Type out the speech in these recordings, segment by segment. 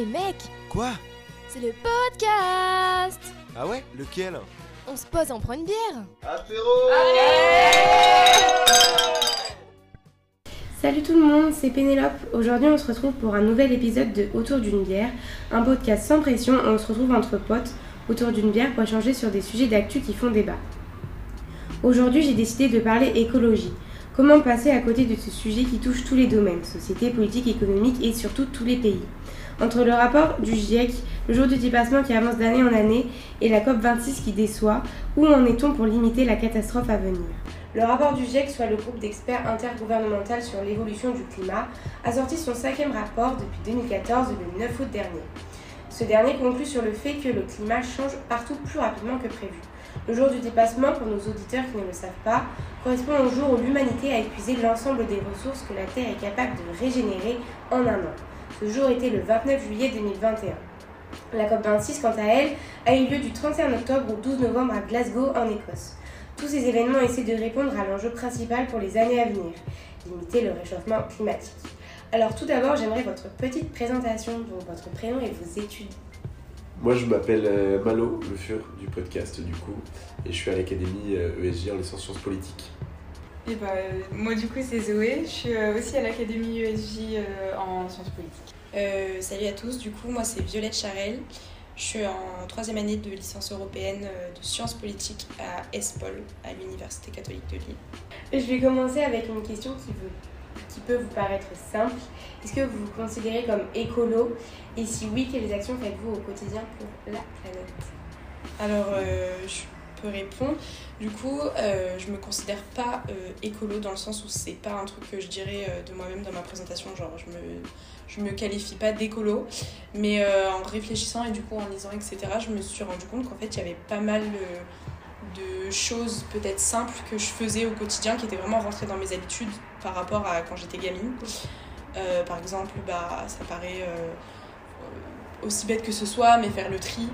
Mec, Quoi c'est le podcast Ah ouais Lequel On se pose, on prend une bière Apéro Salut tout le monde, c'est Pénélope. Aujourd'hui, on se retrouve pour un nouvel épisode de Autour d'une bière, un podcast sans pression où on se retrouve entre potes autour d'une bière pour échanger sur des sujets d'actu qui font débat. Aujourd'hui, j'ai décidé de parler écologie. Comment passer à côté de ce sujet qui touche tous les domaines, société, politique, économique et surtout tous les pays? Entre le rapport du GIEC, le jour du dépassement qui avance d'année en année, et la COP26 qui déçoit, où en est-on pour limiter la catastrophe à venir? Le rapport du GIEC, soit le groupe d'experts intergouvernemental sur l'évolution du climat, a sorti son cinquième rapport depuis 2014, le 9 août dernier. Ce dernier conclut sur le fait que le climat change partout plus rapidement que prévu. Le jour du dépassement, pour nos auditeurs qui ne le savent pas, correspond au jour où l'humanité a épuisé l'ensemble des ressources que la Terre est capable de régénérer en un an. Ce jour était le 29 juillet 2021. La COP26, quant à elle, a eu lieu du 31 octobre au 12 novembre à Glasgow, en Écosse. Tous ces événements essaient de répondre à l'enjeu principal pour les années à venir, limiter le réchauffement climatique. Alors tout d'abord, j'aimerais votre petite présentation, donc votre prénom et vos études. Moi, je m'appelle euh, Malo, le fur du podcast du coup, et je suis à l'académie euh, ESJ en licence sciences politiques. Et bah, euh, moi du coup c'est Zoé, je suis aussi à l'académie euh, en sciences politiques. Euh, salut à tous, du coup moi c'est Violette Charel, je suis en troisième année de licence européenne de sciences politiques à ESPOL, à l'Université catholique de Lille. Je vais commencer avec une question qui, vous- qui peut vous paraître simple. Est-ce que vous vous considérez comme écolo? Et si oui, quelles actions faites-vous au quotidien pour la planète? Alors euh, je peux répondre, du coup euh, je me considère pas euh, écolo dans le sens où c'est pas un truc que je dirais euh, de moi-même dans ma présentation, genre je me, je me qualifie pas d'écolo, mais euh, en réfléchissant et du coup en lisant etc je me suis rendu compte qu'en fait il y avait pas mal de choses peut-être simples que je faisais au quotidien qui étaient vraiment rentrées dans mes habitudes par rapport à quand j'étais gamine. Euh, par exemple, bah, ça paraît euh, aussi bête que ce soit, mais faire le tri.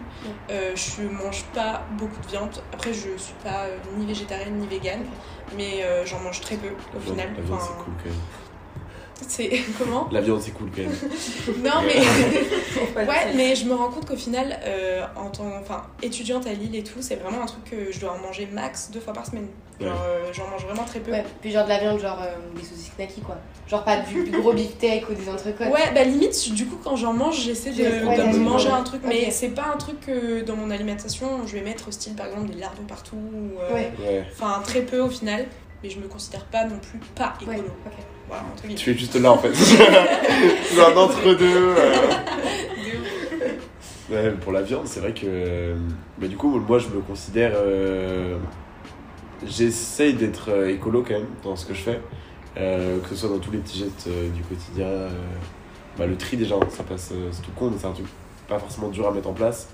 Euh, je mange pas beaucoup de viande. Après, je suis pas euh, ni végétarienne ni végane, mais euh, j'en mange très peu au final. Enfin, c'est comment La viande, c'est cool quand même. Non, mais Ouais, mais je me rends compte qu'au final, euh, en tant enfin, étudiante à Lille et tout, c'est vraiment un truc que je dois en manger max deux fois par semaine. Genre, euh, j'en mange vraiment très peu. Ouais, puis genre de la viande, genre euh, des saucisses knacky quoi. Genre pas du, du gros beefsteak ou des entrecôtes. Ouais, bah limite, du coup, quand j'en mange, j'essaie de, Ouais, de ouais, me ouais. manger un truc, mais c'est pas un truc que dans mon alimentation, je vais mettre style par exemple des lardons partout, ou, euh, Ouais. Ouais. enfin très peu au final, mais je me considère pas non plus pas écolo. Ouais, ok. Voilà, entre guillemets. Tu es juste là en fait. C'est un entre-deux. euh. Ouais, pour la viande, c'est vrai que. bah, du coup, moi, je me considère. euh, J'essaye d'être euh, écolo quand même dans ce que je fais. Euh, que ce soit dans tous les petits gestes euh, du quotidien. euh, bah, le tri, déjà, ça passe. euh, c'est tout con, mais c'est un truc pas forcément dur à mettre en place.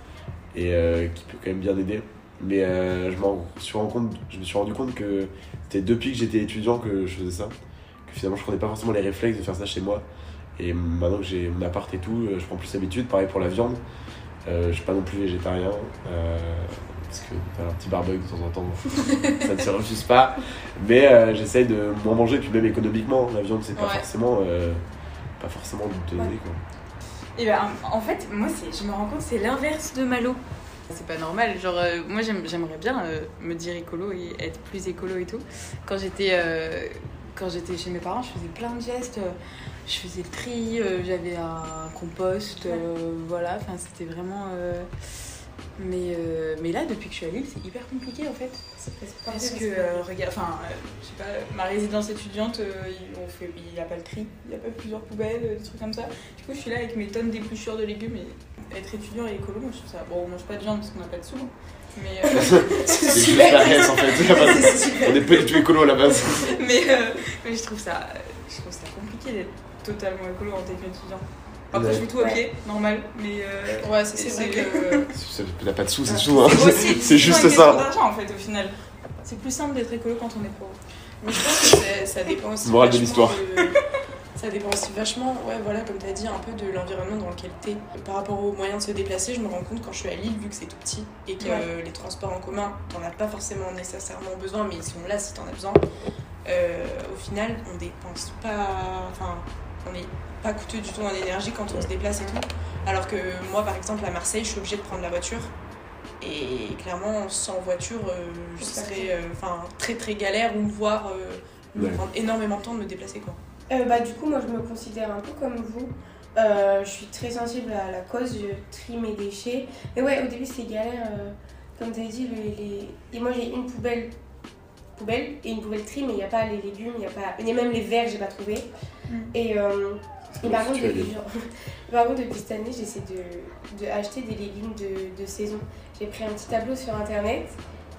Et euh, qui peut quand même bien aider. Mais euh, je, suis rendu compte, je me suis rendu compte que c'était depuis que j'étais étudiant que je faisais ça. Que finalement, je prenais pas forcément les réflexes de faire ça chez moi. Et maintenant que j'ai mon appart et tout, euh, je prends plus l'habitude. Pareil pour la viande. Euh, je suis pas non plus végétarien. euh, parce que faire un petit barbecue de temps en temps, ça ne se refuse pas. Mais euh, j'essaye de moins manger. Puis même économiquement, la viande, c'est pas Ouais. forcément. pas forcément donné quoi. Et ben en fait, moi je me rends compte c'est l'inverse de Malo. C'est pas normal, genre euh, moi j'aime- j'aimerais bien euh, me dire écolo et être plus écolo et tout. Quand j'étais euh, quand j'étais chez mes parents, je faisais plein de gestes. Je faisais le tri, j'avais un compost, voilà, enfin c'était vraiment. Mais, mais là, depuis que je suis à Lille, c'est hyper compliqué en fait. Parce que, regarde, enfin, je sais pas, ma résidence étudiante, il- on fait- il n'y a pas le tri, il n'y a pas plusieurs poubelles, des trucs comme ça. Du coup, je suis là avec mes tonnes d'épluchures de légumes et être étudiant et écolo, moi je trouve ça. Bon, on mange pas de viande parce qu'on n'a pas de sous, mais, euh, C'est juste la reste en fait. On est pas du tout écolo à la base. mais, euh, mais je, trouve ça, je trouve ça compliqué d'être totalement écolo en tant qu'étudiant. Après, je fais tout à pied, normal, mais. euh, Ouais, ça c'est vrai que. Il n'a pas de sous, c'est sous. Hein. c'est juste ça. d'argent en fait au final. C'est plus simple d'être écolo quand on est pauvre. Mais je pense que ça dépend aussi. Morale de l'histoire. de- Ça dépend aussi vachement, ouais, voilà, comme tu as dit, un peu de l'environnement dans lequel tu es. Par rapport aux moyens de se déplacer, je me rends compte quand je suis à Lille, vu que c'est tout petit et que Ouais. euh, les transports en commun, t'en as pas forcément nécessairement besoin, mais ils sont là si t'en as besoin. Euh, au final, on dépense pas. Enfin, on est pas coûteux du tout en énergie quand on se déplace et tout. Alors que moi, par exemple, à Marseille, je suis obligée de prendre la voiture. Et clairement, sans voiture, euh, je serais euh, enfin, très très galère ou voire euh, me Ouais. prendre énormément de temps de me déplacer. Quoi. Euh, bah, du coup, moi, je me considère un peu comme vous. Euh, je suis très sensible à la cause, je trie mes déchets. Mais ouais, au début, c'était galère. euh, comme tu as dit, les, les- et moi, j'ai une poubelle poubelle et une poubelle tri, mais il n'y a pas les légumes, il n'y a pas. Il y a même les verres, j'ai pas trouvé. Mm. Et, euh, et par, contre, depuis, genre- par contre, depuis cette année, j'essaie de, de acheter des légumes de, de saison. J'ai pris un petit tableau sur internet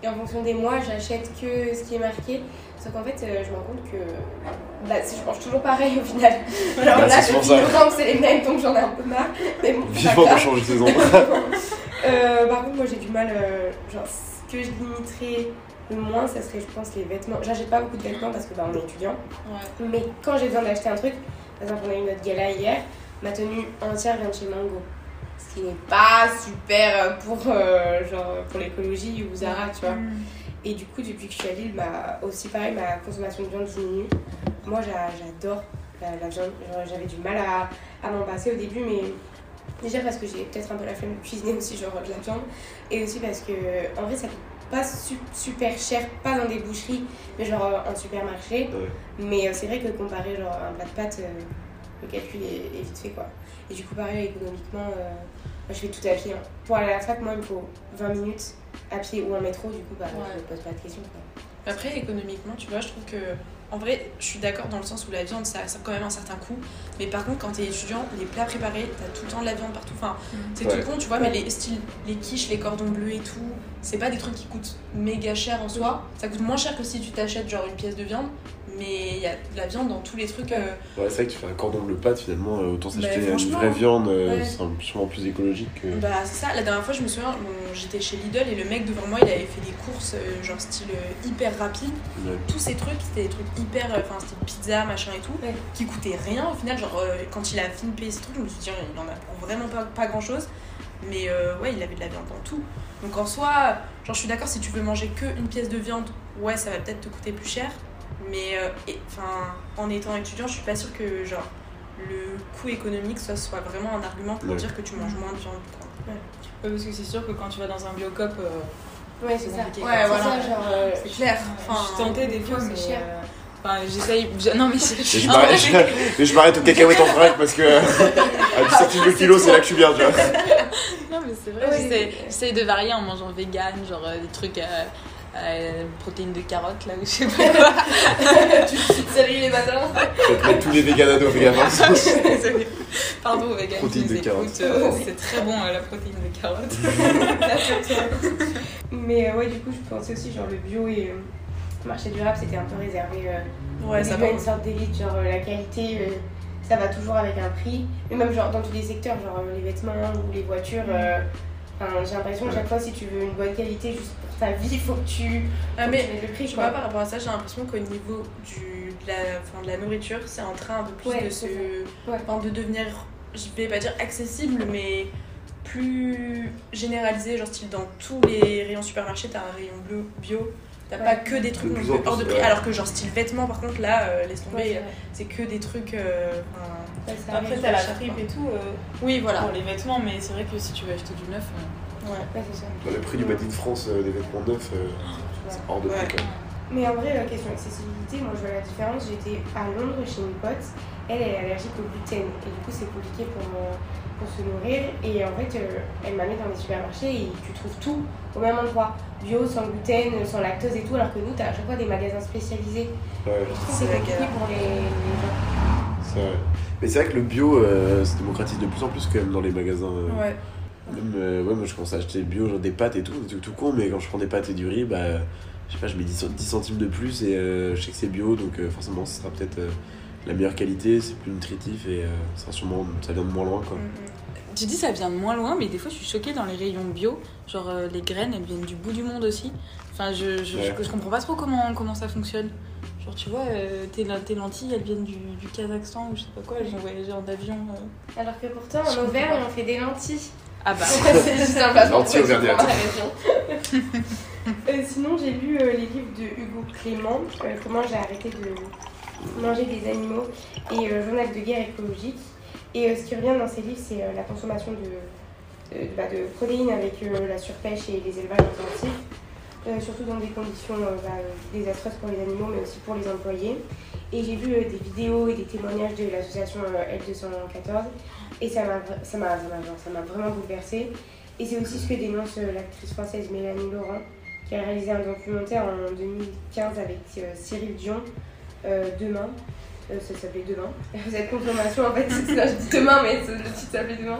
et en fonction des mois, j'achète que ce qui est marqué. Sauf qu'en fait, euh, je me rends compte que bah, je mange toujours pareil au final. Alors Ah, là, je que c'est les mêmes, donc j'en ai un peu marre. Mais bon, Vivement pour grave. changer de saison. Euh, par contre, moi j'ai du mal. euh, genre, ce que je limiterais le moins, ça serait, je pense, les vêtements. J'achète pas beaucoup de vêtements parce que bah, on est étudiant. Mais quand j'ai besoin d'acheter un truc, par exemple, on a eu notre gala hier, ma tenue entière vient de chez Mango. Ce qui n'est pas super euh, pour, euh, genre, pour l'écologie ou Zara, tu vois. Et du coup, depuis que je suis à Lille, bah, aussi pareil, ma consommation de viande diminue. Moi, j'a- j'adore la, la viande. J'avais du mal à, à m'en passer au début, mais déjà parce que j'ai peut-être un peu la flemme de cuisiner aussi, genre de la viande. Et aussi parce que, en vrai, ça coûte pas su- super cher, pas dans des boucheries, mais genre euh, en supermarché. Ouais. Mais euh, c'est vrai que comparé genre, à un plat de pâtes, euh, le calcul est, est vite fait quoi. Et du coup, pareil, économiquement, euh, moi je fais tout à pied. hein. Pour aller à la fac, moi il me faut 20 minutes à pied ou en métro, du coup, bah, Ouais. je me pose pas de questions. Quoi. Après, économiquement, tu vois, je trouve que. En vrai, je suis d'accord dans le sens où la viande, ça a quand même un certain coût. Mais par contre, quand t'es étudiant, les plats préparés, t'as tout le temps de la viande partout. Enfin, c'est Ouais. tout con, tu vois, mais les styles, les quiches, les cordons bleus et tout, c'est pas des trucs qui coûtent méga cher en soi. Ça coûte moins cher que si tu t'achètes genre une pièce de viande. Mais il y a de la viande dans tous les trucs. euh, Ouais, c'est vrai que tu fais un cordon bleu pâte finalement, euh, autant Bah, s'acheter une franchement, vraie viande, euh, ouais. c'est sûrement plus écologique que. Bah c'est ça, la dernière fois je me souviens, j'étais chez Lidl et le mec devant moi il avait fait des courses euh, genre style euh, hyper rapide. Ouais. Tous ces trucs, c'était des trucs hyper, euh, enfin style pizza, machin et tout, Ouais. qui coûtaient rien au final. Genre euh, quand il a fini de payer ces trucs, je me suis dit il en a pour vraiment pas, pas grand chose. Mais euh, ouais, il avait de la viande dans tout. Donc en soi, genre je suis d'accord si tu veux manger que une pièce de viande, ouais ça va peut-être te coûter plus cher. Mais euh, enfin en étant étudiant, je suis pas sûre que genre le coût économique soit, soit vraiment un argument pour Ouais. dire que tu manges moins de viande. quoi. Ouais, parce que c'est sûr que quand tu vas dans un biocop, euh, Ouais, c'est ça. compliqué. Ouais, voilà. C'est ça, genre, euh, C'est clair. je Enfin, suis tentée des fois, mais. cher. euh, Enfin, j'essaye. je- Non, mais c'est. Je m'arrête- vrai, mais je m'arrête aux cacahuètes en vrac parce que à 10 centimes le kilo, c'est là que je suis bien, tu vois. Non, mais c'est vrai, Ouais. j'essaie- j'essaye de varier en mangeant vegan, genre euh, des trucs à protéines de carottes, là, ou je sais pas quoi. Salut les matins Je vais te mettre tous les véganados véganos. Désolée. Pardon, aux qui Protéines nous de écoutent, carottes. euh, c'est très bon euh, la protéine de carotte. Mais euh, ouais, du coup, je pensais aussi, genre le bio et euh, le marché durable, c'était un peu réservé. Euh, ouais, ça va. une sorte d'élite, genre euh, la qualité, euh, ça va toujours avec un prix. Mais même genre dans tous les secteurs, genre euh, les vêtements ou les voitures. euh, Enfin, j'ai l'impression que chaque fois, si tu veux une bonne qualité juste ta vie, il faut que tu, Ah, faut que mais tu mettes le prix. je sais quoi. pas, par rapport à ça, j'ai l'impression qu'au niveau du, de, la, enfin, de la nourriture, c'est en train un peu plus Ouais, de se. Ouais. enfin, de devenir, je vais pas dire accessible, mais plus généralisé. Genre, style dans tous les rayons supermarchés, t'as un rayon bleu bio. T'as Ouais. pas que des trucs De plus hors de prix. Alors que, genre, style vêtements, par contre, là, euh, laisse tomber, Ouais, c'est que des trucs. euh, Après, t'as la fripe et tout euh, Oui, voilà. pour les vêtements, mais c'est vrai que si tu veux acheter du neuf. Ouais. Ouais, c'est ça. Le prix du Made in France euh, des vêtements neufs, euh, c'est hors de prix quand même. Mais en vrai, la question accessibilité, moi je vois la différence. J'étais à Londres chez une pote, elle, elle est allergique au gluten et du coup c'est compliqué pour, euh, pour se nourrir. Et en fait, euh, elle m'a mis dans les supermarchés et tu trouves tout au même endroit bio, sans gluten, sans lactose et tout, alors que nous, t'as à chaque fois des magasins spécialisés. Ouais, Et je trouve que C'est compliqué pour les, les gens. c'est vrai. Mais c'est vrai que le bio euh, se démocratise de plus en plus quand même dans les magasins. euh. Ouais. Même, euh, ouais, moi je commence à acheter bio, genre des pâtes et tout, des trucs tout con, mais quand je prends des pâtes et du riz, bah je sais pas, je mets 10, cent- 10 centimes de plus et euh, je sais que c'est bio, donc euh, forcément ce sera peut-être euh, la meilleure qualité, c'est plus nutritif et euh, ça sera sûrement, ça vient de moins loin quoi. Tu dis ça vient de moins loin, mais des fois je suis choquée dans les rayons bio. Genre euh, les graines, elles viennent du bout du monde aussi. Enfin, je, je, Ouais. je, je comprends pas trop comment, comment ça fonctionne. Genre, tu vois, euh, tes, tes lentilles, elles viennent du, du Kazakhstan ou je sais pas quoi, elles ont voyagé en avion. euh. Alors que pourtant, en Auvergne, on fait des lentilles. Ah bah. c'est juste un placement pour la région. Euh, sinon, j'ai lu euh, les livres de Hugo Clément, euh, comment j'ai arrêté de, Manger des animaux et euh, Journal de guerre écologique. Et euh, ce qui revient dans ces livres, c'est euh, la consommation de, de, bah, de protéines avec euh, la surpêche et les élevages intensifs, euh, surtout dans des conditions euh, bah, désastreuses pour les animaux, mais aussi pour les employés. Et j'ai vu euh, des vidéos et des témoignages de l'association euh, L214 et ça m'a ça m'a vraiment bouleversée. Et c'est aussi ce que dénonce euh, l'actrice française Mélanie Laurent, qui a réalisé un documentaire en 2015 avec euh, Cyril Dion, euh, Demain. Ça s'appelait Demain. Cette consommation, en fait, c'est ça, je dis demain, mais c'est- le titre s'appelait Demain.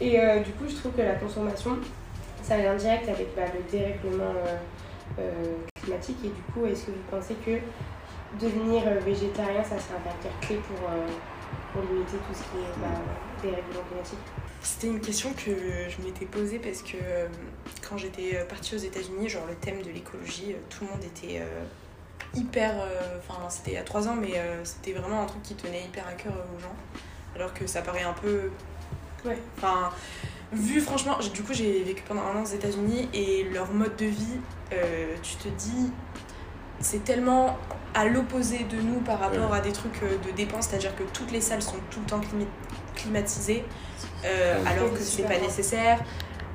Et du coup, je trouve que la consommation, ça lien direct avec bah, le dérèglement climatique. Et du coup, est-ce que vous pensez que devenir végétarien, ça serait un facteur clé pour, pour limiter tout ce qui est bah, C'était une question que je m'étais posée parce que euh, quand j'étais partie aux États-Unis, genre le thème de l'écologie, euh, tout le monde était euh, hyper. euh, Enfin, c'était il y a trois ans, mais euh, c'était vraiment un truc qui tenait hyper à cœur euh, aux gens. Alors que ça paraît un peu. Ouais. Enfin, vu franchement, du coup, j'ai vécu pendant un an aux États-Unis et leur mode de vie, euh, tu te dis, c'est tellement à l'opposé de nous par rapport à des trucs euh, de dépenses, c'est-à-dire que toutes les salles sont tout le temps climatisées. Euh, alors que c'est pas nécessaire.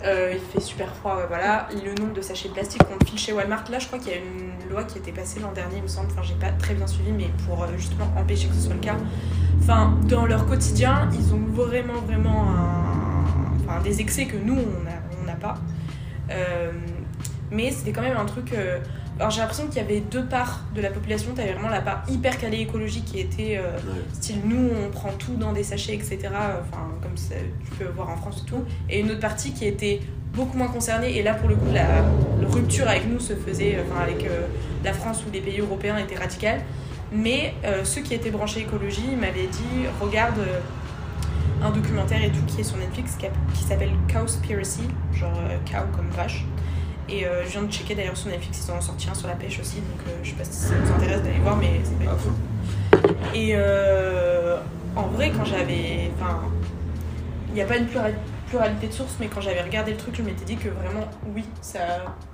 Euh, il fait super froid, ouais, voilà. Le nombre de sachets de plastique qu'on file chez Walmart, là, je crois qu'il y a une loi qui était passée l'an dernier, il me semble. Enfin, j'ai pas très bien suivi, mais pour euh, justement empêcher que ce soit le cas. Enfin, dans leur quotidien, ils ont vraiment, vraiment un- enfin, des excès que nous, on n'a on n'a pas. Euh, mais c'était quand même un truc. Euh, Alors, j'ai l'impression qu'il y avait deux parts de la population. Tu avais vraiment la part hyper calée écologique qui était. euh, Ouais. style nous on prend tout dans des sachets etc enfin comme ça, tu peux voir en France et tout et une autre partie qui était beaucoup moins concernée et là pour le coup la, la rupture avec nous se faisait enfin avec euh, la France ou les pays européens était radicale mais euh, ceux qui étaient branchés écologie m'avaient dit regarde euh, un documentaire et tout qui est sur Netflix qui, qui s'appelle Cowspiracy genre euh, cow comme vache et euh, je viens de checker d'ailleurs sur Netflix ils en ont sorti un sur la pêche aussi donc euh, je sais pas si ça vous intéresse d'aller voir mais c'est pas fond. et euh, en vrai, quand j'avais. Enfin, il n'y a pas une plurali- pluralité de sources, mais quand j'avais regardé le truc, je m'étais dit que vraiment, oui, ça.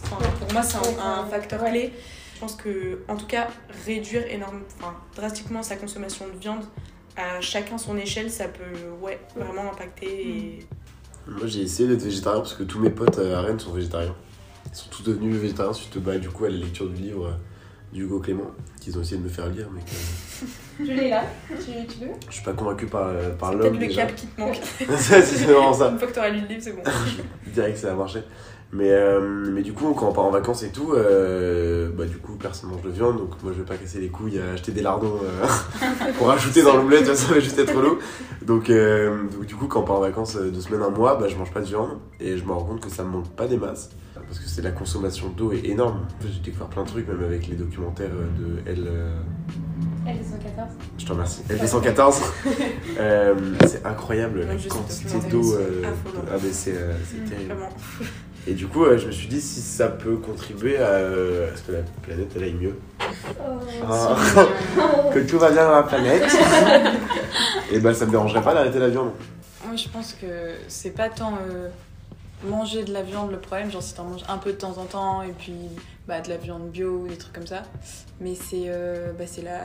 Enfin, pour moi, c'est un, un facteur clé. Je pense que, en tout cas, réduire énorme, enfin, drastiquement sa consommation de viande à chacun son échelle, ça peut, ouais, vraiment impacter. Et... Moi j'ai essayé d'être végétarien parce que tous mes potes euh, à Rennes sont végétariens. Ils sont tous devenus végétariens suite bah, du coup à la lecture du livre euh, d'Hugo Clément qu'ils ont essayé de me faire lire mais que Je l'ai là, tu, tu veux? Je suis pas convaincu par, euh, par C'est peut-être l'homme. le déjà. cap qui te manque. c'est c'est vraiment ça. Une fois que tu auras lu le livre, c'est bon. Je dirais que ça a marché. Mais, euh, mais du coup, quand on part en vacances et tout, euh, bah, du coup, personne mange de viande, donc moi je vais pas casser les couilles à acheter des lardons euh, pour rajouter dans l'omelette, ça va juste être relou. Donc, euh, donc, du coup, quand on part en vacances deux semaines, un mois, bah, je mange pas de viande et je me rends compte que ça me manque pas des masses. Parce que c'est la consommation d'eau est énorme. J'ai découvert plein de trucs, même avec les documentaires de euh, L214 je te remercie. L214. Euh, c'est incroyable la quantité d'eau. euh, affolant. ah, mais c'est euh, c'est terrible. Vraiment. Et du coup, euh, je me suis dit si ça peut contribuer à, euh, à ce que la planète elle aille mieux. Ah, que tout va bien dans la planète. et bah, ça me dérangerait pas d'arrêter la viande. Moi, je pense que c'est pas tant euh, manger de la viande le problème, genre si t'en manges un peu de temps en temps et puis bah, de la viande bio ou des trucs comme ça, mais c'est euh, bah, c'est la,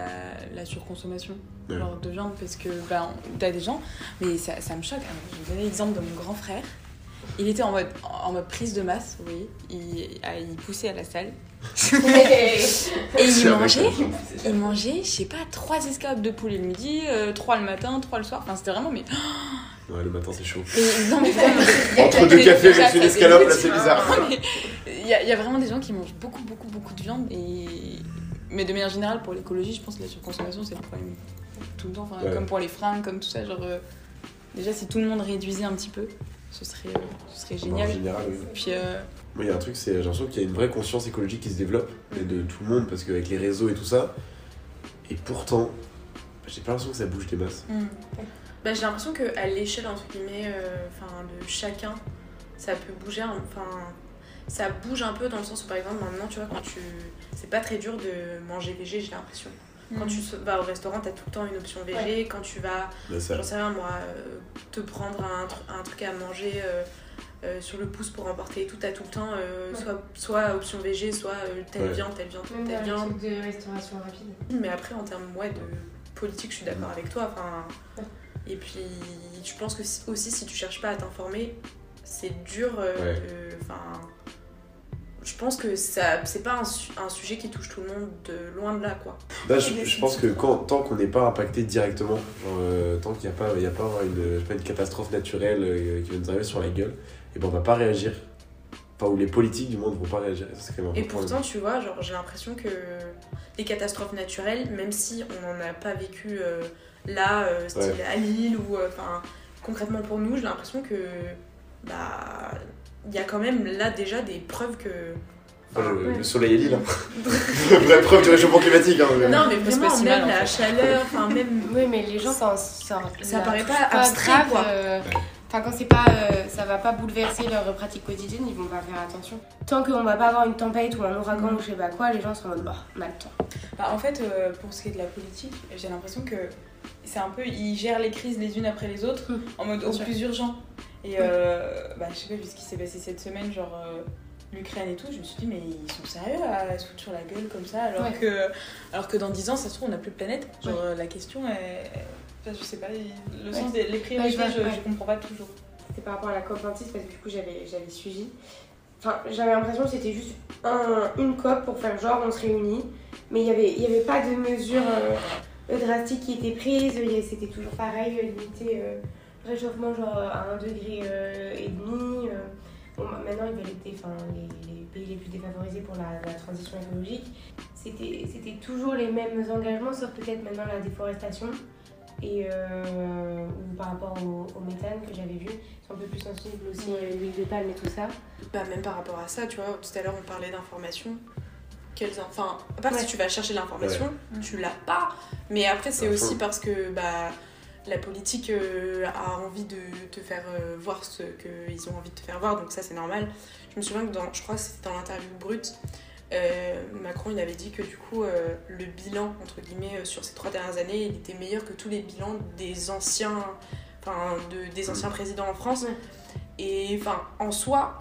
la surconsommation Ouais. genre, de viande parce que bah, t'as des gens, mais ça, ça me choque. Je vais donner l'exemple de mon grand frère. Il était en mode, en mode prise de masse, vous voyez, il, ah, il poussait à la salle et il un mangeait, il mangeait, je sais pas, trois escalopes de poulet le midi, euh, trois le matin, trois le soir, enfin c'était vraiment mais Ouais, le matin c'est chaud. et non, mais vraiment, Entre deux cafés, j'ai fait une escalope, là c'est bizarre. Il y, a, il y a vraiment des gens qui mangent beaucoup, beaucoup, beaucoup de viande. Et... Mais de manière générale, pour l'écologie, je pense que la surconsommation, c'est le problème tout le temps. Enfin, Ouais. Comme pour les fringues, comme tout ça. Genre, euh, déjà, si tout le monde réduisait un petit peu, ce serait, ce serait génial. En général, oui. Puis, euh, Moi, il y a un truc, c'est j'ai l'impression qu'il y a une vraie conscience écologique qui se développe, mais de tout le monde, parce qu'avec les réseaux et tout ça. Et pourtant, j'ai pas l'impression que ça bouge des masses. Bah, j'ai l'impression qu'à l'échelle, entre guillemets, euh, enfin, de chacun, ça peut bouger. un- Enfin, ça bouge un peu dans le sens où, par exemple, maintenant, tu vois, quand tu. C'est pas très dur de manger végé, j'ai l'impression. Quand tu s- vas au restaurant, t'as tout le temps une option végé. Quand tu vas, j'en sais rien, moi, euh, te prendre un, tr- un truc à manger. euh, euh, sur le pouce pour emporter et tout, t'as tout le temps euh, Ouais. soit, soit option VG, soit euh, telle Ouais. viande, telle viande, Même telle viande. de restauration rapide. Mais après, en termes ouais, de politique, je suis d'accord avec toi. Enfin, Ouais. et puis, je pense que si- aussi, si tu cherches pas à t'informer, c'est dur. euh, Ouais. Enfin, je pense que ça, c'est pas un, su- un sujet qui touche tout le monde de loin de là, quoi. Là, je, je pense que quand, tant qu'on n'est pas impacté directement, genre, euh, tant qu'il n'y a pas, il y a pas une, pas, catastrophe naturelle euh, qui va nous arriver sur la gueule, et ben on va pas réagir. Enfin, ou les politiques du monde vont pas réagir. Et pourtant, tu vois, genre, j'ai l'impression que les catastrophes naturelles, même si on n'en a pas vécu euh, là, style Ouais. à Lille, ou enfin, concrètement pour nous, j'ai l'impression que, bah, il y a quand même là déjà des preuves que. Enfin, le, Ouais. le soleil est lille. Hein. Vraie preuve du réchauffement climatique. Hein, mais- Non, mais vraiment, pas même la fait. chaleur, enfin, même. Oui, mais les gens, Ça, ça, paraît touche pas abstrait, quoi. euh, Enfin, quand c'est pas, euh, ça va pas bouleverser leur pratique quotidienne, ils vont pas faire attention. Tant qu'on va pas avoir une tempête ou un ouragan Mhm. ou je sais pas quoi, les gens seront en mode bah, on a le temps. Bah, en fait, euh, pour ce qui est de la politique, j'ai l'impression que c'est un peu. Ils gèrent les crises les unes après les autres Mm. en mode au plus urgent. Et euh, bah, je sais pas, vu ce qui s'est passé cette semaine, genre euh, l'Ukraine et tout, je me suis dit, mais ils sont sérieux à se foutre sur la gueule comme ça, alors, Ouais. que, alors que dans 10 ans, ça se trouve, on n'a plus de planète. Genre, euh, la question est. enfin, je sais pas, le Ouais. sens des les priorités, je je, comprends pas toujours. C'était par rapport à la COP26 parce que du coup j'avais, suivi. Enfin, j'avais l'impression que c'était juste un- une COP pour faire genre on se réunit, mais il n'y avait, y avait pas de mesures euh, drastiques qui étaient prises, c'était toujours pareil, le réchauffement genre à 1 degré euh, et demi. euh. Bon, maintenant ils veulent être enfin, les, les pays les plus défavorisés pour la, la transition écologique. C'était, c'était toujours les mêmes engagements, sauf peut-être maintenant la déforestation et euh, ou par rapport au, au méthane que j'avais vu, ils sont un peu plus sensibles aussi à l'huile de palme et tout ça. Bah, même par rapport à ça, tu vois, tout à l'heure on parlait d'information. Quelles in- Enfin, à part Ouais. si tu vas chercher l'information, Ouais. tu l'as pas. Mais après, c'est aussi fond. parce que bah, la politique euh, a envie de te faire euh, voir ce qu'ils ont envie de te faire voir, donc ça c'est normal. Je me souviens que dans, je crois que c'était dans l'interview brute, euh, Macron il avait dit que du coup le bilan entre guillemets sur ces trois dernières années il était meilleur que tous les bilans des anciens, enfin de, des anciens présidents en France. Et enfin en soi,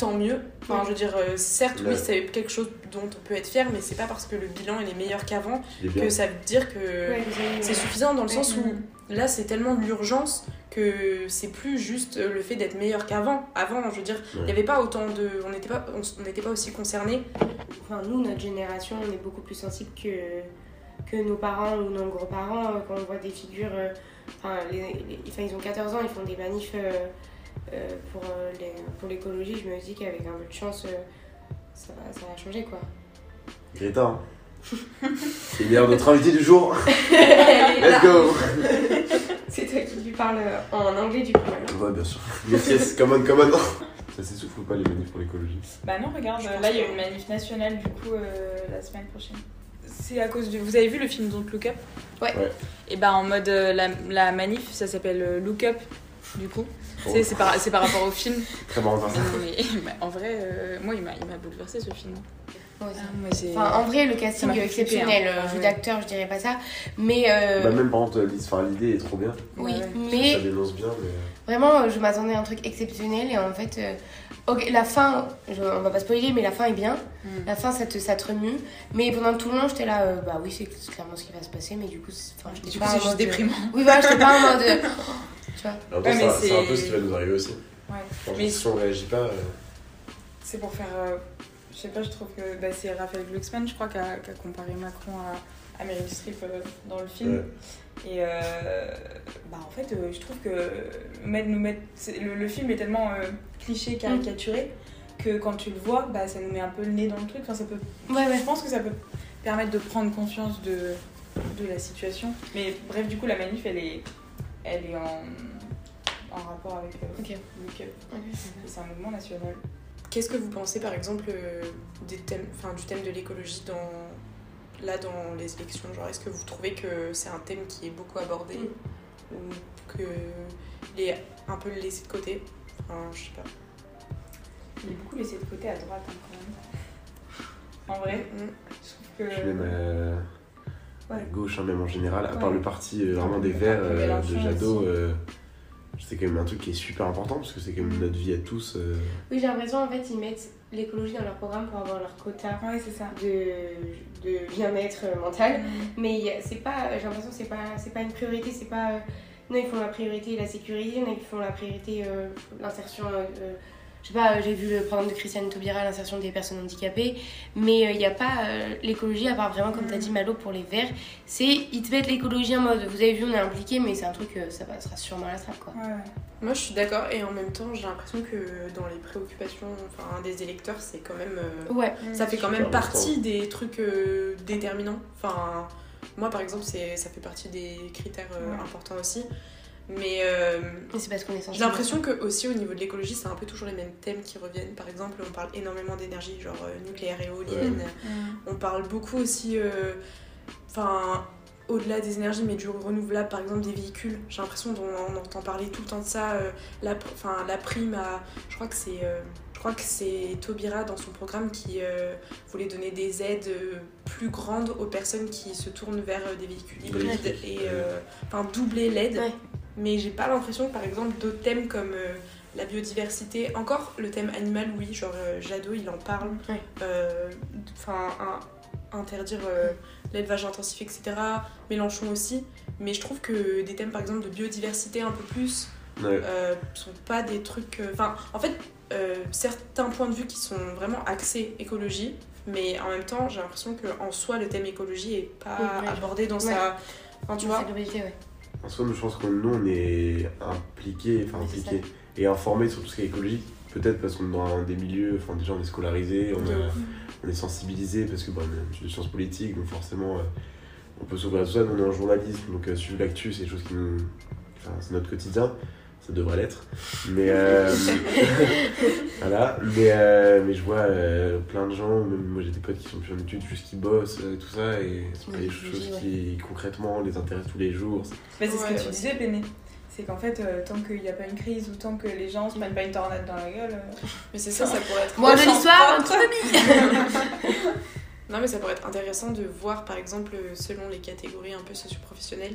tant mieux. Enfin, Ouais. je veux dire, euh, certes, oui, c'est quelque chose dont on peut être fier, mais c'est pas parce que le bilan il est meilleur qu'avant que ça veut dire que Ouais, c'est suffisant dans le sens où là c'est tellement de l'urgence que c'est plus juste euh, le fait d'être meilleur qu'avant. Avant, je veux dire, il Ouais. n'y avait pas autant de. On n'était pas, on n'était pas aussi concernés. Enfin, nous, notre génération, on est beaucoup plus sensible que, que nos parents ou nos grands-parents euh, quand on voit des figures. Enfin, les- les- enfin, ils ont 14 ans, ils font des manifs euh, pour, euh, les- pour l'écologie. Je me dis qu'avec un peu de chance, euh, ça, va, ça va changer quoi. Greta. Hein. Il est notre invité du jour. Let's go. C'est toi qui lui parles en anglais du coup. alors. Ouais, bien sûr. Yes, yes, come on, come on. Ça s'essouffle pas les manifs pour l'écologie. Bah non, regarde, euh, là il y a une manif nationale du coup euh, la semaine prochaine. C'est à cause de. Vous avez vu le film Don't Look Up? Ouais. Ouais. Et bah en mode euh, la, la manif, ça s'appelle euh, Look Up du coup. Oh. C'est par, par rapport au film. Très marrant ça. Mais, bah, en vrai, euh, moi il m'a bouleversé ce film. Aussi. Ah, moi, Enfin, en vrai, le Ça casting est exceptionnel. hein. Euh, Ah Jeu ouais. d'acteur, je dirais pas ça. Mais, euh, Bah, même par contre, l'idée enfin, l'idée est trop bien. oui, Ouais, ouais. mais Ça dénonce bien, mais. Vraiment, euh, je m'attendais à un truc exceptionnel et en fait, euh, ok, la fin, je- on va pas spoiler, mais la fin est bien. Mm. La fin, ça te, ça te remue. Mais pendant tout le long, j'étais là, euh, bah oui, c'est clairement ce qui va se passer, mais du coup, c'est- enfin, j'étais pas c'est juste euh, déprimant. Oui, voilà, j'étais pas en mode. tu vois. Ouais, c'est un peu ce qui va nous arriver aussi. Ouais. Mais- si on réagit pas. euh, C'est pour faire. euh, je sais pas, je trouve que bah, c'est Raphaël Glucksmann, je crois, qui a, comparé Macron à, à Meryl Streep euh, dans le film. ouais. Et euh, bah, en fait, euh, je trouve que mettre, nous mettre, le, le film est tellement euh, cliché, caricaturé, que quand tu le vois, bah, ça nous met un peu le nez dans le truc. Enfin, ça peut, Ouais, ouais. Je pense que ça peut permettre de prendre conscience de, de la situation. Mais bref, du coup, la manif, elle est, elle est en, en rapport avec euh, Ok. Look Up. Et C'est un mouvement national. Qu'est-ce que vous pensez par exemple euh, des thèmes, enfin, du thème de l'écologie dans, là dans les élections? Genre, est-ce que vous trouvez que c'est un thème qui est beaucoup abordé? Ou qu'il est un peu laissé de côté? Enfin, je sais pas. Il est beaucoup laissé de côté à droite, hein, quand même. En vrai, Mm. je trouve que. Euh, Ouais. gauche, hein, même en général, à part le parti euh, vraiment des Verts euh, de Jadot, euh, c'est quand même un truc qui est super important parce que c'est quand même notre vie à tous. euh, Oui, j'ai l'impression en fait ils mettent l'écologie dans leur programme pour avoir leur quota Ouais, c'est ça. de, de bien-être mental. Mais c'est pas, j'ai l'impression que c'est pas, c'est pas une priorité, c'est pas. euh, non, ils font la priorité la sécurité, il y en a qui font la priorité euh, l'insertion. Euh, euh, je sais pas, j'ai vu le programme de Christiane Taubira, l'insertion des personnes handicapées, mais euh, il n'y a pas euh, l'écologie, à part vraiment, comme tu as dit Malo, pour les verts, c'est ils te mettent l'écologie en mode, vous avez vu, on est impliqué, mais c'est un truc, euh, ça passera sûrement à la trappe quoi. Ouais. Moi, je suis d'accord, et en même temps, j'ai l'impression que dans les préoccupations enfin, des électeurs, c'est quand même. euh, Ouais, ça fait quand même partie important. des trucs euh, déterminants. Enfin, moi, par exemple, c'est, ça fait partie des critères euh, Ouais. importants aussi. Mais euh, mais c'est parce qu'on est j'ai l'impression que aussi au niveau de l'écologie, c'est un peu toujours les mêmes thèmes qui reviennent. Par exemple, on parle énormément d'énergie, genre euh, nucléaire et éolienne. On parle beaucoup aussi, euh, enfin, au-delà des énergies, mais du renouvelable, par exemple des véhicules. J'ai l'impression qu'on on entend parler tout le temps de ça. euh, la, enfin, la prime à, je crois que c'est, euh, je crois que c'est Taubira dans son programme qui euh, voulait donner des aides euh, plus grandes aux personnes qui se tournent vers euh, des véhicules hybrides et, euh, enfin, doubler l'aide. Ouais. Mais j'ai pas l'impression que, par exemple, d'autres thèmes comme euh, la biodiversité, encore le thème animal, oui, genre euh, Jadot, il en parle. Ouais. Euh, Enfin, interdire euh, l'élevage intensif, etc. Mélenchon aussi. Mais je trouve que des thèmes, par exemple, de biodiversité un peu plus, ouais. euh, sont pas des trucs. euh, Enfin, en fait, euh, certains points de vue qui sont vraiment axés écologie, mais en même temps, j'ai l'impression qu'en soi, le thème écologie est pas Oui, abordé dans Ouais. sa. Enfin, tu Dans sa vois, globalité, ouais. En soi, nous, je pense que nous, on est impliqués, enfin impliqués et informés sur tout ce qui est écologique. Peut-être parce qu'on est dans des milieux, enfin déjà on est scolarisé, on, est sensibilisé parce que bon, on a une sciences politiques, donc forcément euh, on peut s'ouvrir à tout ça. Nous, on est en journalisme, donc euh, suivre l'actu, c'est des choses qui nous. Enfin, c'est notre quotidien, ça devrait l'être. Mais. euh, voilà, mais, euh, mais je vois euh, plein de gens, même moi j'ai des potes qui sont plus en études, juste qui bossent, euh, tout ça, et c'est pas des choses qui concrètement les intéressent tous les jours. Mais c'est ce Ouais, que tu disais, Péné. C'est qu'en fait, euh, tant qu'il n'y a pas une crise ou tant que les gens se prennent pas une tornade dans la gueule. euh, mais c'est ça, ça pourrait être. Moi de l'histoire, propre. Non, mais ça pourrait être intéressant de voir, par exemple, selon les catégories un peu socioprofessionnelles,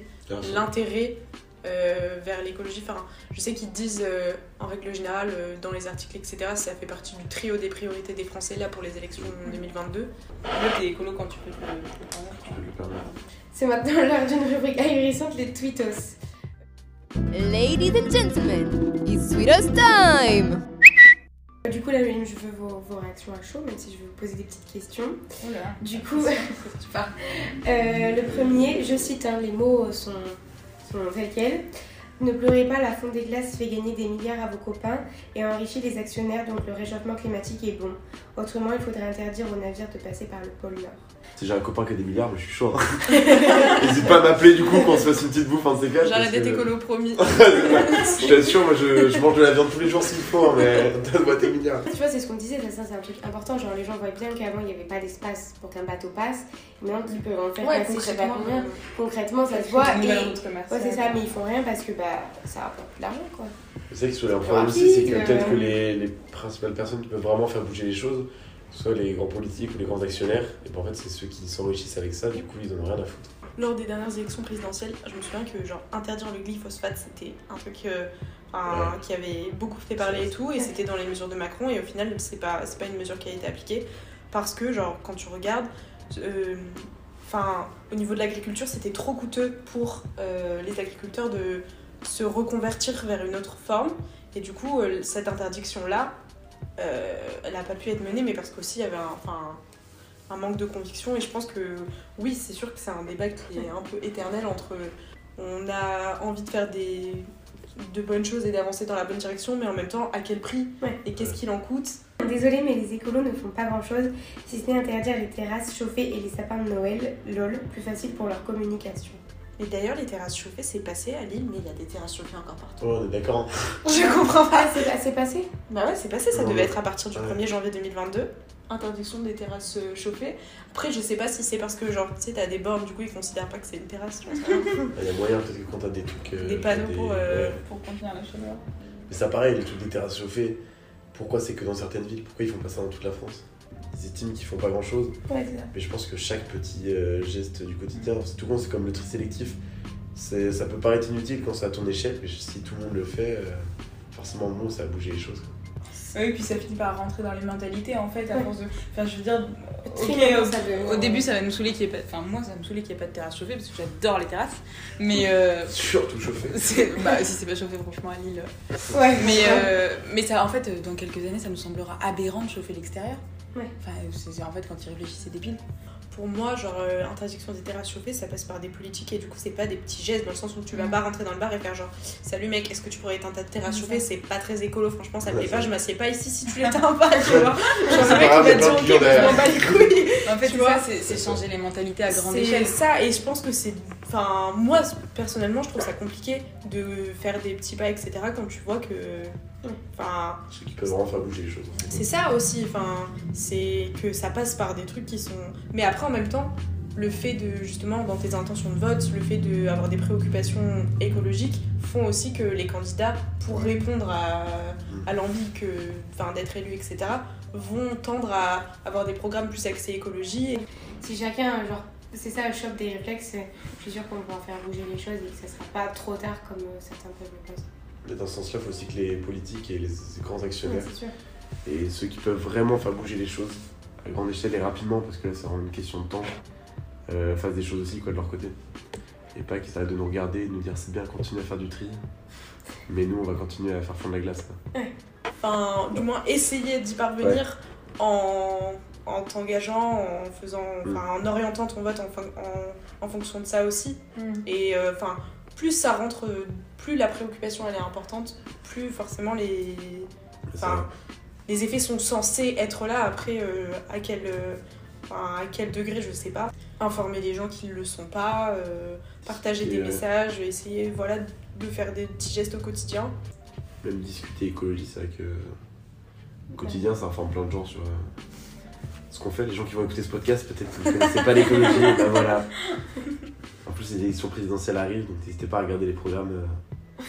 l'intérêt euh, vers l'écologie. Enfin, je sais qu'ils disent, euh, en règle générale, euh, dans les articles, etc., ça fait partie du trio des priorités des Français, là, pour les élections 2022. En fait, t'es écolo quand tu peux te le. C'est maintenant l'heure d'une rubrique ahurissante, les tweetos. Ladies and gentlemen, it's Sweetos time! Du coup, là, je veux vos, vos réactions à chaud, même si je vais vous poser des petites questions. Là. Du coup. Euh, le premier, je cite, hein, les mots sont, sont tels quels. Ne pleurez pas, la fonte des glaces fait gagner des milliards à vos copains et enrichit les actionnaires, donc le réchauffement climatique est bon. Autrement, il faudrait interdire aux navires de passer par le pôle Nord. Si j'ai un copain qui a des milliards, moi je suis chaud. hein. N'hésite pas à m'appeler du coup qu'on se fasse une petite bouffe en ces cas. J'arrête d'être écolo, promis. Je t'assure, moi je, je mange de la viande tous les jours s'il faut, hein, mais donne-moi tes milliards. Tu vois, c'est ce qu'on disait, ça, ça, c'est un truc important. Genre, les gens voient bien qu'avant, il n'y avait pas d'espace pour qu'un bateau passe. Maintenant, ils peuvent en faire Ouais, passer, je sais pas concrètement. combien. Concrètement, ça se voit. Et... Ouais, c'est ça, mais ils font rien parce que bah, ça rapporte plus d'argent, quoi. C'est vrai que sur les Plus problème aussi, c'est que peut-être euh. que les, les principales personnes qui peuvent vraiment faire bouger les choses, que ce soit les grands politiques ou les grands actionnaires, et ben en fait c'est ceux qui s'enrichissent avec ça, du coup ils en ont rien à foutre. Lors des dernières élections présidentielles, je me souviens que genre interdire le glyphosate c'était un truc euh, qui avait beaucoup fait parler et tout, et c'était dans les mesures de Macron, et au final c'est pas, c'est pas une mesure qui a été appliquée parce que genre quand tu regardes, euh, enfin au niveau de l'agriculture c'était trop coûteux pour euh, les agriculteurs de se reconvertir vers une autre forme, et du coup euh, cette interdiction là, elle n'a pas pu être menée, mais parce qu'aussi il y avait un, enfin, un manque de conviction, et je pense que oui, c'est sûr que c'est un débat qui est un peu éternel entre on a envie de faire des de bonnes choses et d'avancer dans la bonne direction, mais en même temps, à quel prix Ouais. Et qu'est-ce qu'il en coûte? Désolée, mais les écolos ne font pas grand chose, si ce n'est interdire les terrasses chauffées et les sapins de Noël, lol, plus facile pour leur communication. Et d'ailleurs, les terrasses chauffées, c'est passé à Lille, mais il y a des terrasses chauffées encore partout. Oh, on est d'accord. Je comprends pas. C'est passé Bah ouais, c'est passé, ça Non, devait mais- être à partir du Ouais. 1er janvier 2022. Interdiction des terrasses euh, chauffées. Après, je sais pas si c'est parce que, genre, tu sais, t'as des bornes, du coup, ils considèrent pas que c'est une terrasse. Il y a moyen peut-être que quand t'as des trucs. euh, Des panneaux pour, euh, ouais. Pour contenir la chaleur. Mais ça pareil, les trucs des terrasses chauffées, pourquoi c'est que dans certaines villes? Pourquoi ils font pas ça dans toute la France? Ils estiment qu'ils font pas grand chose, Ouais, c'est ça. mais je pense que chaque petit euh, geste du quotidien, c'est tout con, c'est comme le tri sélectif. c'est- ça peut paraître inutile quand c'est à ton échelle, mais si tout le monde le fait, euh, forcément, bon, ça a bougé les choses. quoi. Oui, puis ça finit par rentrer dans les mentalités en fait, à Ouais. force de. Enfin, je veux dire, au, ça devient- au début ça va nous saouler qu'il n'y ait pas. Enfin, moi ça va me saouler qu'il n'y ait pas de terrasse chauffée parce que j'adore les terrasses. Mais. euh, Surtout chauffé. c'est- bah, si c'est pas chauffé, franchement, à Lille. Ouais, Mais, euh, mais ça, en fait, euh, dans quelques années, ça nous semblera aberrant de chauffer l'extérieur. Ouais. Enfin, c'est en fait, quand ils réfléchissent, c'est débile. Pour moi, genre, euh, interdiction des terrasses chauffées, ça passe par des politiques et du coup, c'est pas des petits gestes dans le sens où tu vas Mm. pas rentrer dans le bar et faire genre, salut mec, est-ce que tu pourrais éteindre ta terrasse Mm, chauffée? C'est pas très écolo, franchement, ça me plaît pas, je m'assieds pas ici si tu l'éteins pas, tu vois. Genre, le pas mec, il va dire, ok, je m'en bats les couilles. En fait, Tu c'est vois, c'est changer les mentalités à grande C'est échelle. ça, et je pense que c'est. Enfin, moi, personnellement, je trouve ça compliqué de faire des petits pas, etc., quand tu vois que. Enfin, Ceux qui peuvent vraiment faire bouger les choses. c'est ça aussi, enfin, c'est que ça passe par des trucs qui sont. Mais après, en même temps, le fait de, justement, dans tes intentions de vote, le fait d'avoir des préoccupations écologiques font aussi que les candidats, pour répondre à, à l'envie que, enfin, d'être élus, etc., vont tendre à avoir des programmes plus axés écologie. Si chacun, genre, c'est ça, chope des réflexes, je suis sûre qu'on pourra faire bouger les choses et que ça sera pas trop tard comme euh, certains peuvent le penser. Mais dans ce sens-là, il faut aussi que les politiques et les grands Ouais, actionnaires et ceux qui peuvent vraiment faire bouger les choses à grande échelle et rapidement, parce que là, c'est vraiment une question de temps, euh, fassent des choses aussi quoi, de leur côté. Et pas qu'ils arrêtent de nous regarder et de nous dire c'est bien, continue à faire du tri. Mais nous, on va continuer à faire fondre la glace. quoi. enfin, du moins essayer d'y parvenir en, en t'engageant, en faisant, enfin, en orientant ton vote en, fin- en, en fonction de ça aussi. Et euh, enfin, plus ça rentre, plus la préoccupation elle est importante, plus forcément les, les effets sont censés être là. Après, euh, à quel, euh, enfin, à quel degré, je sais pas. Informer les gens qui ne le sont pas, euh, partager des euh, messages, essayer, voilà, de faire des petits gestes au quotidien. même discuter écologie, c'est vrai que au quotidien, ça informe plein de gens sur ce qu'on fait. Les gens qui vont écouter ce podcast, peut-être que vous ne connaissez pas l'écologie, ben voilà. En plus, les élections présidentielles arrivent, donc n'hésitez pas à regarder les programmes.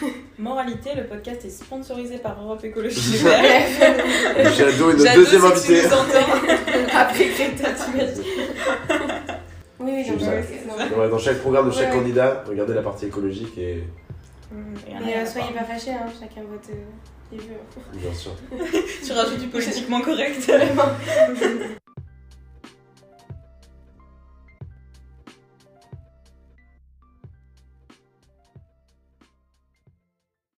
euh, Moralité, le podcast est sponsorisé par Europe Écologie. Jadot est notre Jadot, deuxième si tu invité. nous entends. Après Greta. Oui, oui, C'est ça. Ouais, dans chaque programme de chaque Ouais. candidat, regardez la partie écologique et Mais euh, soyez pas fâchés, hein, chacun vote euh, veut. bien sûr. Tu rajoutes du politiquement correct.